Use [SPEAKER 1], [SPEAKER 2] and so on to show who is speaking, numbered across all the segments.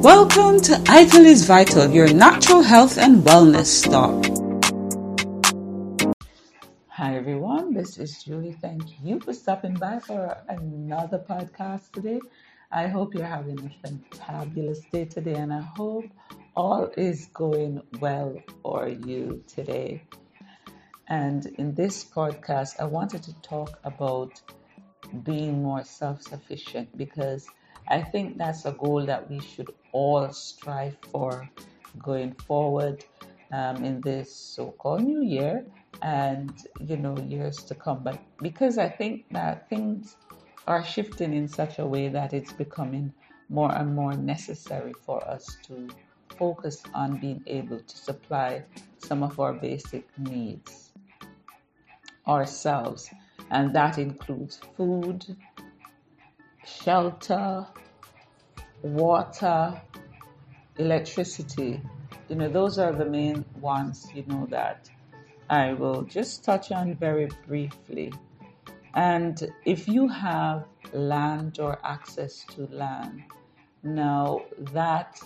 [SPEAKER 1] Welcome to Ital is Vital, your natural health and wellness stop. Hi everyone, this is Julie. Thank you for stopping by for another podcast today. I hope you're having a fantabulous day today and I hope all is going well for you today. And in this podcast, I wanted to talk about being more self sufficient because I think that's a goal that we should all strive for going forward um, in this so-called new year and you know years to come. But because I think that things are shifting in such a way that it's becoming more and more necessary for us to focus on being able to supply some of our basic needs ourselves, and that includes food, shelter, water, electricity. You know, those are the main ones, you know, that I will just touch on very briefly. And if you have land or access to land, now that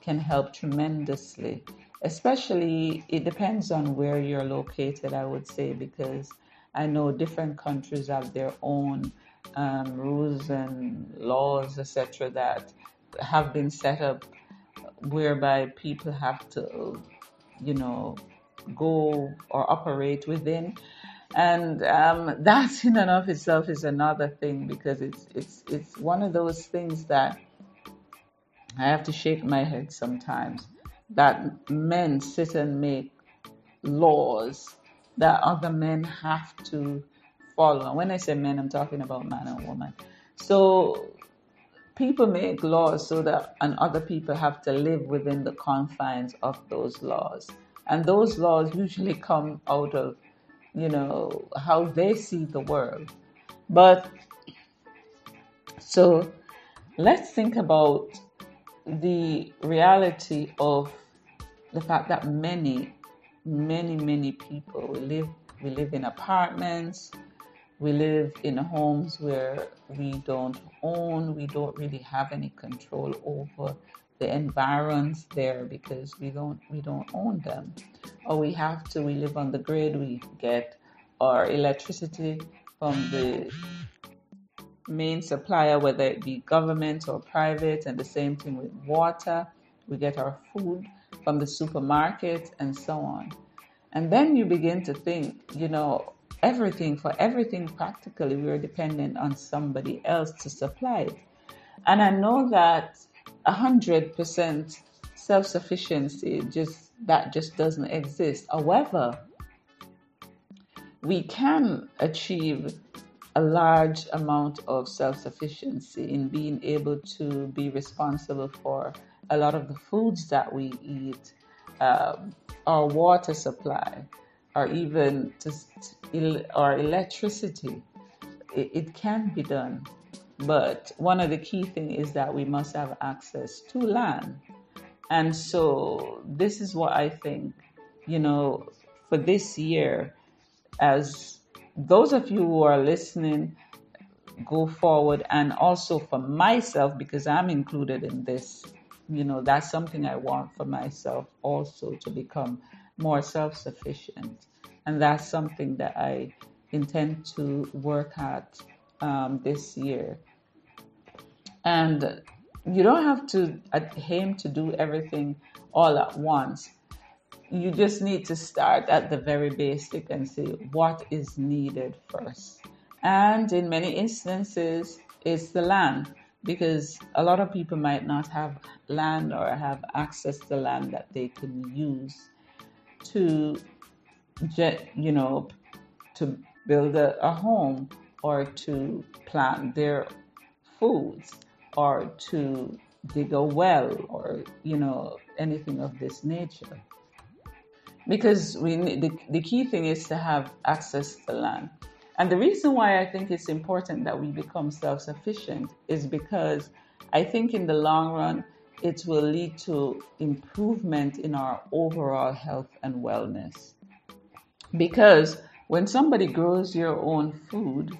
[SPEAKER 1] can help tremendously. Especially, it depends on where you're located, I would say, because I know different countries have their own um, rules and laws, etc., that have been set up whereby people have to, you know, go or operate within. And um, that in and of itself is another thing because it's it's it's one of those things that I have to shake my head sometimes that men sit and make laws that other men have to follow. And when I say men, I'm talking about man and woman. So people make laws so that and other people have to live within the confines of those laws. And those laws usually come out of, you know, how they see the world. But so let's think about the reality of the fact that many, many, many people live we live in apartments, we live in homes where we don't own, we don't really have any control over the environs there because we don't we don't own them. Or we have to we live on the grid, we get our electricity from the main supplier, whether it be government or private, and the same thing with water. We get our food from the supermarket and so on. And then you begin to think, you know, everything, for everything practically, we're dependent on somebody else to supply it. And I know that 100% self sufficiency just that just doesn't exist. However, we can achieve a large amount of self sufficiency in being able to be responsible for a lot of the foods that we eat, um, our water supply, or even just our electricity. It, it can be done. But one of the key things is that we must have access to land. And so this is what I think, you know, for this year, as those of you who are listening go forward, and also for myself, because I'm included in this, you know, that's something I want for myself also to become more self sufficient. And that's something that I intend to work at um, this year. And you don't have to aim to do everything all at once. You just need to start at the very basic and see what is needed first. And in many instances, it's the land because a lot of people might not have land or have access to land that they can use to, you know, to build a, a home or to plant their foods or to dig a well or you know anything of this nature. Because we the, the key thing is to have access to land. And the reason why i think it's important that we become self-sufficient is because i think in the long run it will lead to improvement in our overall health and wellness because when somebody grows your own food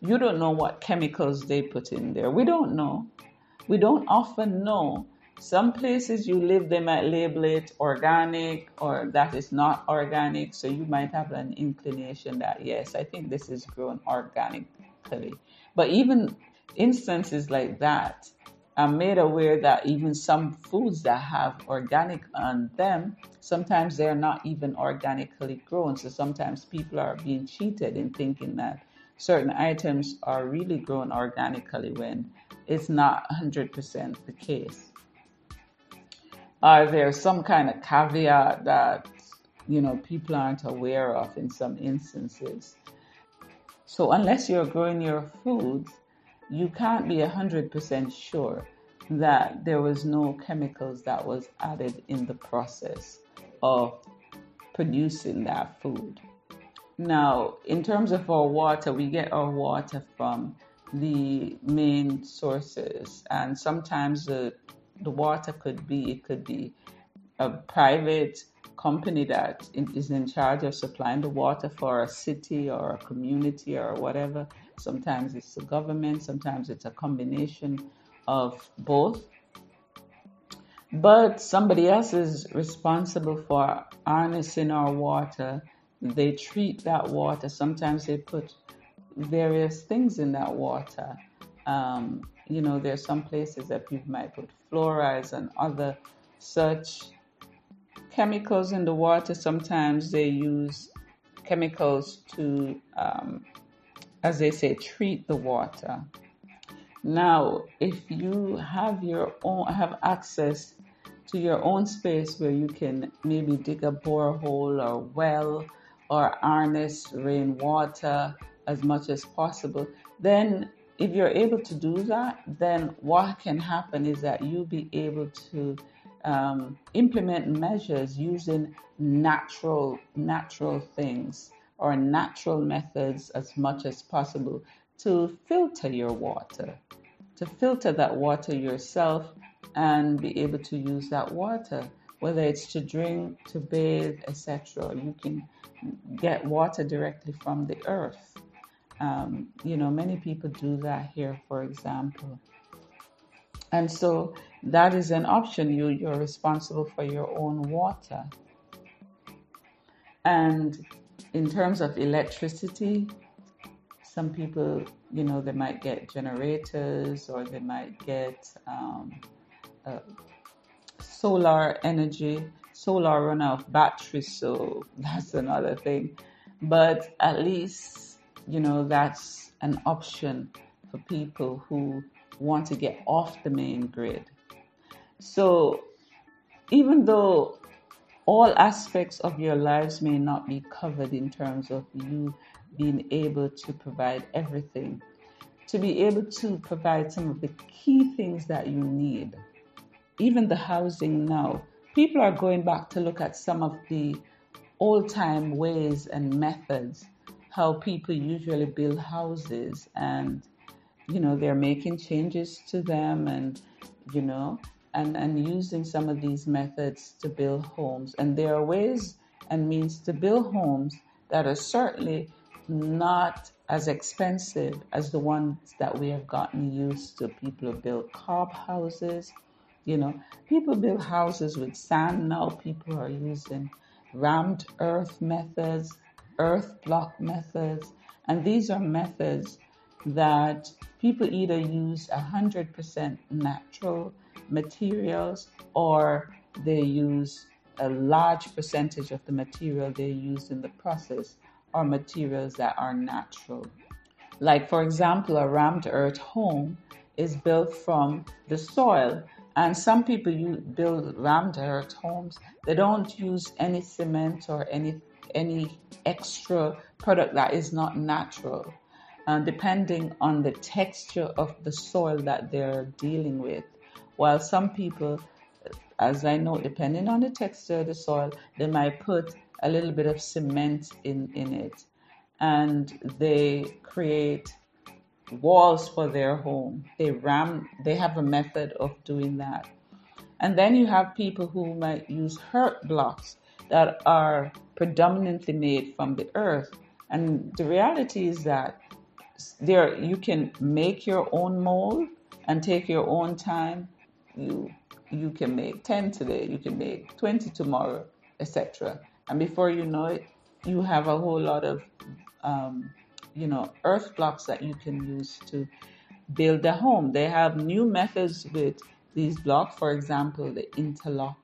[SPEAKER 1] you don't know what chemicals they put in there. We don't know. We don't often know Some places you live, they might label it organic or that is not organic. So you might have an inclination that, yes, I think this is grown organically. But even instances like that, I'm made aware that even some foods that have organic on them, sometimes they're not even organically grown. So sometimes people are being cheated in thinking that certain items are really grown organically when it's not 100% the case. Are there some kind of caveat that you know people aren't aware of in some instances? So unless you're growing your foods, you can't be 100% sure that there was no chemicals that was added in the process of producing that food. Now, in terms of our water, we get our water from the main sources, and sometimes the the water could be it could be a private company that is in charge of supplying the water for a city or a community or whatever. Sometimes it's the government, sometimes it's a combination of both. But somebody else is responsible for harnessing our water. They treat that water. Sometimes they put various things in that water. Um, you know, there's some places that people might put fluorides and other such chemicals in the water. Sometimes they use chemicals to, um, as they say, treat the water. Now, if you have your own, have access to your own space where you can maybe dig a borehole or well or harness rainwater as much as possible, then if you're able to do that, then what can happen is that you'll be able to um, implement measures using natural natural things or natural methods as much as possible to filter your water, to filter that water yourself and be able to use that water, whether it's to drink, to bathe, etc. You can get water directly from the earth. Um, you know, many people do that here, for example. And so that is an option. You, you're responsible for your own water. And in terms of electricity, some people, you know, they might get generators or they might get um, uh, solar energy. Solar run out of batteries, so that's another thing. But at least you know, that's an option for people who want to get off the main grid. So, even though all aspects of your lives may not be covered in terms of you being able to provide everything, to be able to provide some of the key things that you need, even the housing now, people are going back to look at some of the old time ways and methods how people usually build houses and you know they're making changes to them and you know and and using some of these methods to build homes. And there are ways and means to build homes that are certainly not as expensive as the ones that we have gotten used to. People build cob houses you know. People build houses with sand now people are using rammed earth methods earth block methods. And these are methods that people either use 100% natural materials or they use a large percentage of the material they use in the process are materials that are natural. Like, for example, a rammed earth home is built from the soil. And some people build rammed earth homes. They don't use any cement or any any extra product that is not natural, uh, depending on the texture of the soil that they're dealing with. While some people, as I know, depending on the texture of the soil, they might put a little bit of cement in, in it and they create walls for their home. They ram, they have a method of doing that. And then you have people who might use earth blocks that are predominantly made from the earth. And the reality is that there you can make your own mold and take your own time. You you can make 10 today, you can make 20 tomorrow, etc. And before you know it, you have a whole lot of, um, you know, earth blocks that you can use to build a home. They have new methods with these blocks, for example, the interlock,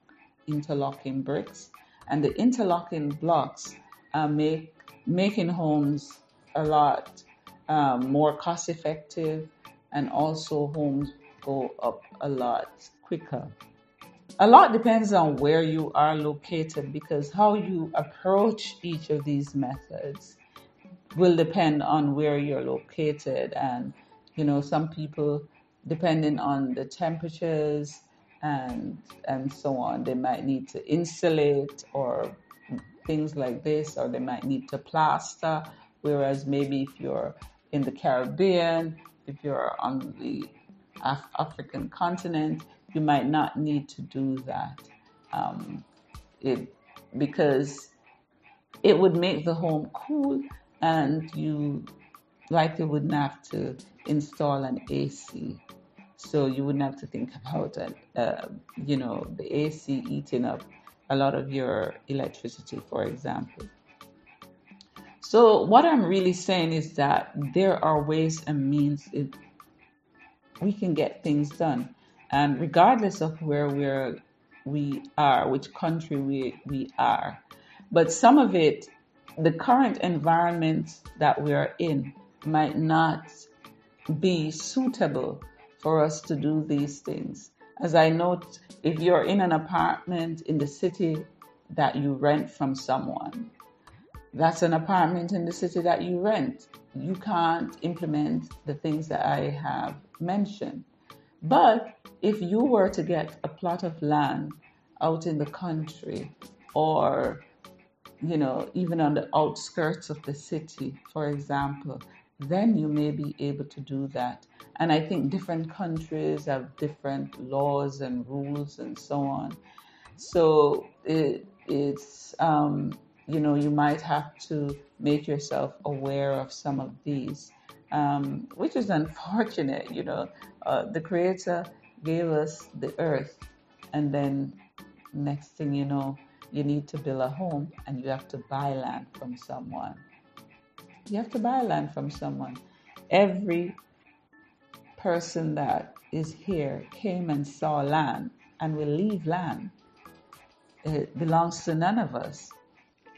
[SPEAKER 1] interlocking bricks. And the interlocking blocks uh, make making homes a lot um, more cost effective and also homes go up a lot quicker. A lot depends on where you are located because how you approach each of these methods will depend on where you're located and you know some people depending on the temperatures and and so on they might need to insulate or things like this or they might need to plaster whereas maybe if you're in the Caribbean if you're on the Af- African continent, you might not need to do that. Um, it because it would make the home cool, and you likely wouldn't have to install an AC. So you wouldn't have to think about it, uh, you know, the AC eating up a lot of your electricity, for example. So what I'm really saying is that there are ways and means we can get things done. And regardless of where we're, we are, which country we, we are, but some of it, the current environment that we are in might not be suitable for us to do these things. As I note, if you're in an apartment in the city that you rent from someone, that's an apartment in the city that you rent. You can't implement the things that I have mentioned. But if you were to get a plot of land out in the country or you know, even on the outskirts of the city, for example, then you may be able to do that. And I think different countries have different laws and rules and so on. So it, it's, um, you know, you might have to make yourself aware of some of these um, which is unfortunate. You know, uh, the Creator gave us the earth, and then next thing you know, you need to build a home, and you have to buy land from someone. You have to buy land from someone. Every person that is here came and saw land and will leave land. It belongs to none of us.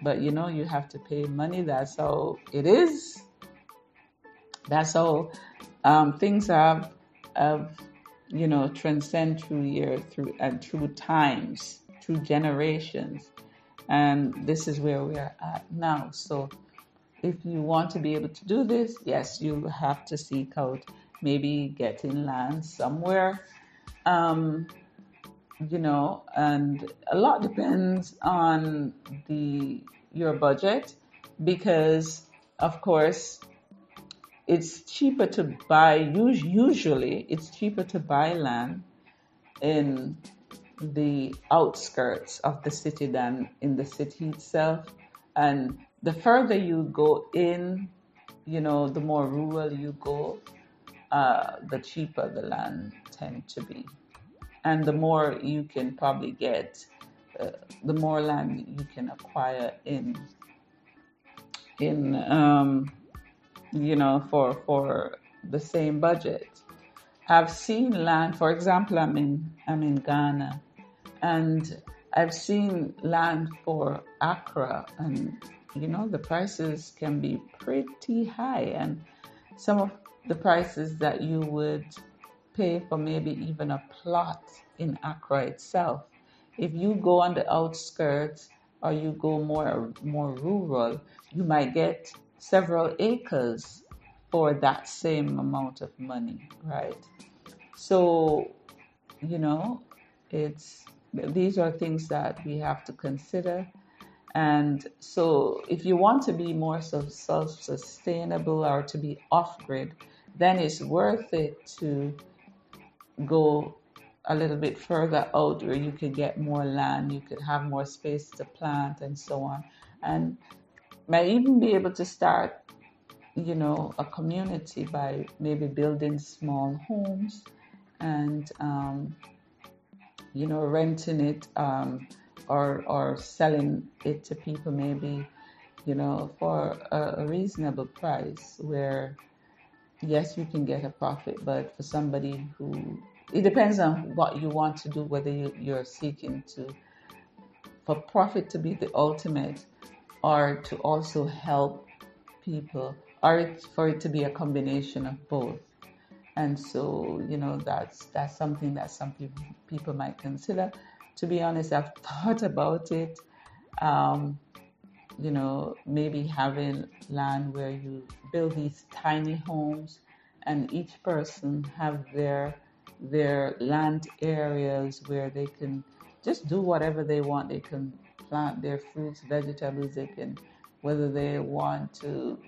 [SPEAKER 1] But you know, you have to pay money. That's how it is. That's how um, things have, you know, transcend through years, through and through times, through generations, and this is where we are at now. So, if you want to be able to do this, yes, you have to seek out maybe getting land somewhere. Um, you know, and a lot depends on the your budget because, of course, it's cheaper to buy usually it's cheaper to buy land in the outskirts of the city than in the city itself. And the further you go in you know the more rural you go uh, the cheaper the land tend to be and the more you can probably get uh, the more land you can acquire in in um, you know, for for the same budget. I've seen land, for example, I'm in I'm in Ghana, and I've seen land for Accra, and you know the prices can be pretty high, and some of the prices that you would pay for maybe even a plot in Accra itself. If you go on the outskirts or you go more more rural, you might get several acres for that same amount of money, right? So, you know, it's these are things that we have to consider. And so, if you want to be more self sustainable or to be off grid, then it's worth it to go a little bit further out where you could get more land, you could have more space to plant, and so on. And might even be able to start, you know, a community by maybe building small homes and um, you know, renting it um, or or selling it to people maybe, you know, for a, a reasonable price where yes, you can get a profit, but for somebody who it depends on what you want to do, whether you, you're seeking to for profit to be the ultimate or to also help people or for it to be a combination of both. And so, you know, that's that's something that some people people might consider. To be honest, I've thought about it. Um, you know, maybe having land where you build these tiny homes and each person have their their land areas where they can just do whatever they want. They can plant their fruits, vegetables, they can whether they want to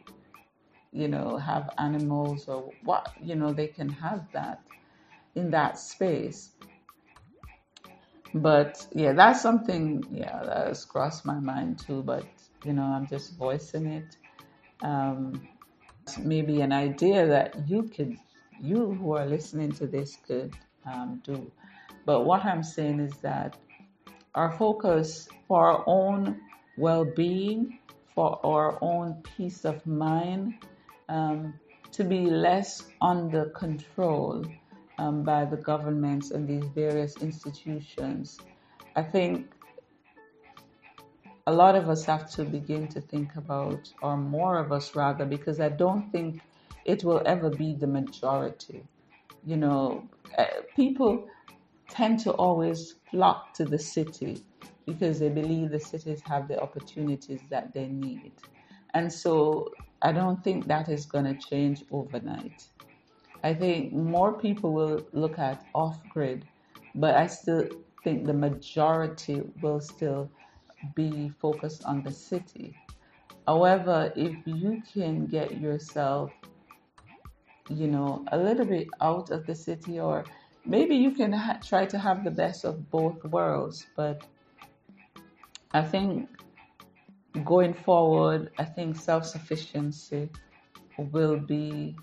[SPEAKER 1] you know, have animals or what, you know, they can have that in that space. But yeah, that's something, yeah, that has crossed my mind too. But, you know, I'm just voicing it. Um, maybe an idea that you could, you who are listening to this could um, do. But what I'm saying is that our focus for our own well being, for our own peace of mind, um, to be less under control um, by the governments and these various institutions. I think a lot of us have to begin to think about, or more of us rather, because I don't think it will ever be the majority. You know, uh, people tend to always flock to the city because they believe the cities have the opportunities that they need. And so I don't think that is going to change overnight. I think more people will look at off grid, but I still think the majority will still be focused on the city. However, if you can get yourself, you know, a little bit out of the city, or maybe you can ha- try to have the best of both worlds, but I think going forward, I think self sufficiency will be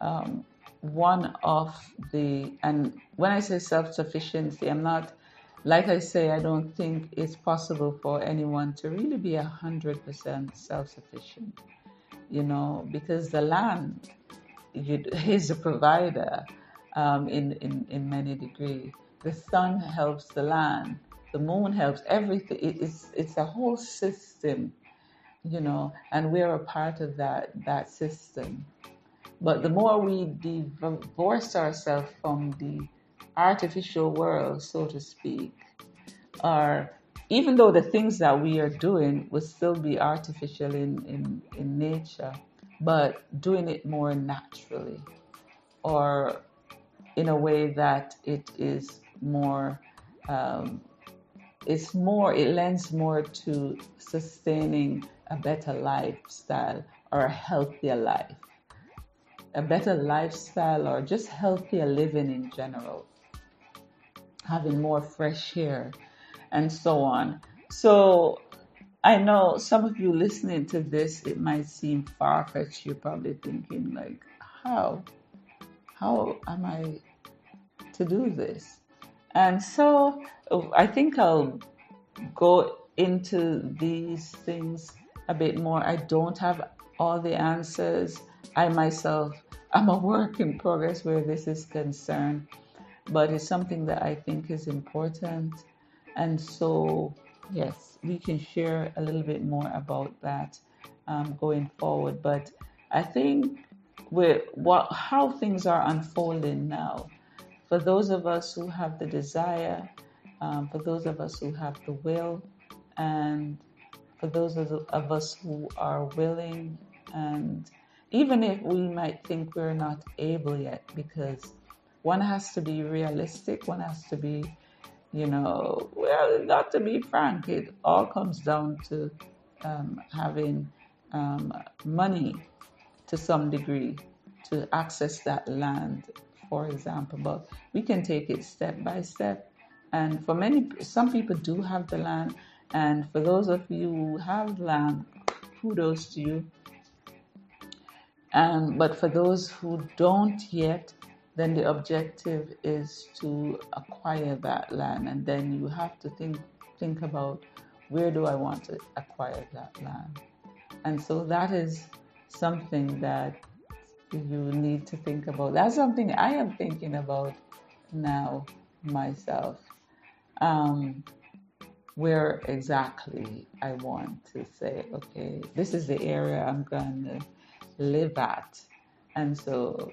[SPEAKER 1] um, one of the, and when I say self sufficiency, I'm not, like I say, I don't think it's possible for anyone to really be 100% self sufficient, you know, because the land is a provider um, in, in, in many degrees. The sun helps the land the moon helps everything it's it's a whole system you know and we're a part of that that system but the more we divorce ourselves from the artificial world so to speak or even though the things that we are doing will still be artificial in, in, in nature but doing it more naturally or in a way that it is more um, it's more, it lends more to sustaining a better lifestyle or a healthier life. A better lifestyle or just healthier living in general. Having more fresh air and so on. So I know some of you listening to this, it might seem far fetched. You're probably thinking, like, how? How am I to do this? And so I think I'll go into these things a bit more. I don't have all the answers. I myself, I'm a work in progress where this is concerned, but it's something that I think is important. And so, yes, we can share a little bit more about that um, going forward. But I think with what how things are unfolding now, for those of us who have the desire, um, for those of us who have the will, and for those of, of us who are willing, and even if we might think we're not able yet, because one has to be realistic, one has to be, you know, well, not to be frank, it all comes down to um, having um, money to some degree to access that land for example, but we can take it step by step. And for many, some people do have the land, and for those of you who have land, kudos to you. Um, but for those who don't yet, then the objective is to acquire that land, and then you have to think think about where do I want to acquire that land, and so that is something that you need to think about. That's something I am thinking about now myself. Um, where exactly I want to say, okay, this is the area I'm going to live at. And so,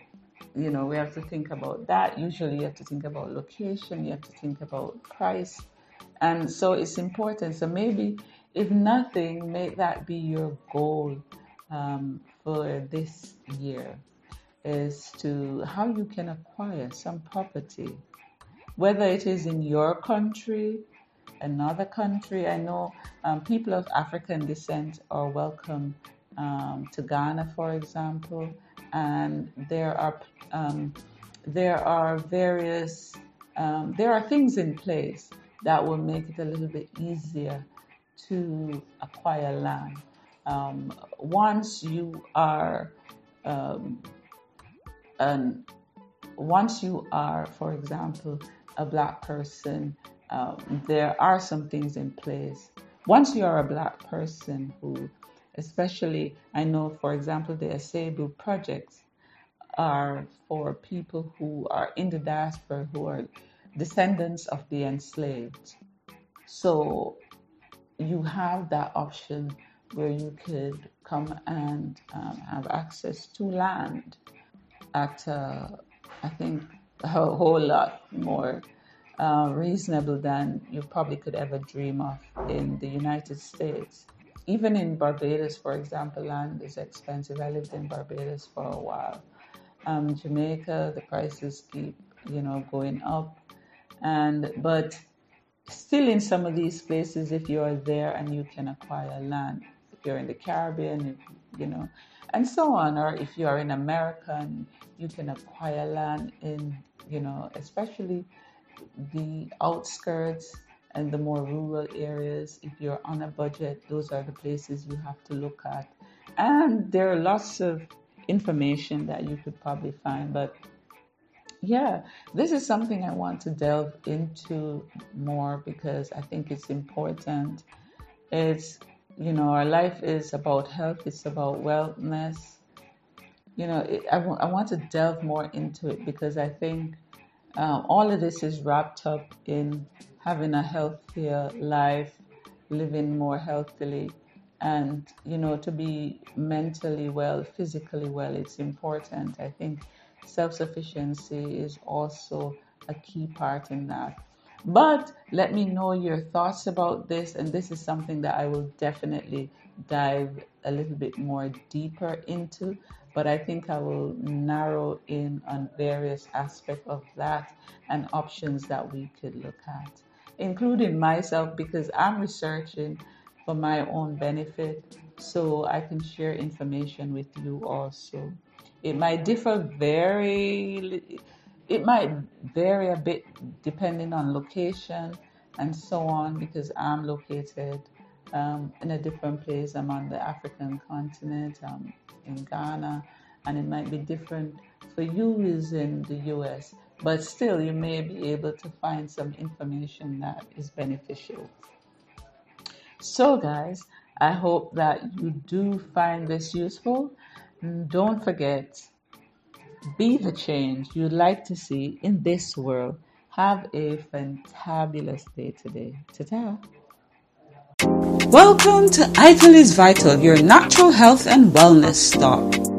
[SPEAKER 1] you know, we have to think about that. Usually, you have to think about location, you have to think about price. And so, it's important. So, maybe if nothing, make that be your goal um, for this year is to how you can acquire some property, whether it is in your country another country. I know um, people of African descent are welcome um, to Ghana, for example, and there are um, there are various um, there are things in place that will make it a little bit easier to acquire land. Um, once you are um, once you are, for example, a black person um, there are some things in place. Once you are a black person who, especially, I know, for example, the Asebu projects are for people who are in the diaspora who are descendants of the enslaved. So you have that option where you could come and um, have access to land at, uh, I think, a whole lot more uh, reasonable than you probably could ever dream of in the United States. Even in Barbados, for example, land is expensive. I lived in Barbados for a while. Um, Jamaica, the prices keep, you know, going up, and but still in some of these places, if you are there and you can acquire land, if you're in the Caribbean, if, you know, and so on, or if you are in America and you can acquire land in, you know, especially the outskirts and the more rural areas. If you're on a budget, those are the places you have to look at. And there are lots of information that you could probably find, but yeah, this is something I want to delve into more because I think it's important. It's, you know, our life is about health, it's about wellness. You know, it, I, w- I want to delve more into it because I think um, all of this is wrapped up in having a healthier life, living more healthily, and you know to be mentally well, physically well. It's important. I think self-sufficiency is also a key part in that. But let me know your thoughts about this, and this is something that I will definitely dive a little bit more deeper into but I think I will narrow in on various aspects of that and options that we could look at, including myself because I'm researching for my own benefit so I can share information with you also. It might differ very it might vary a bit depending on location and so on because I'm located um, in a different place. I'm on the African continent. Um, in Ghana, and it might be different for you who's in the US, but still you may be able to find some information that is beneficial. So, guys, I hope that you do find this useful. Don't forget, be the change you'd like to see in this world. Have a fantabulous day today. Ta ta. Welcome to Ital is Vital, your natural health and wellness stop.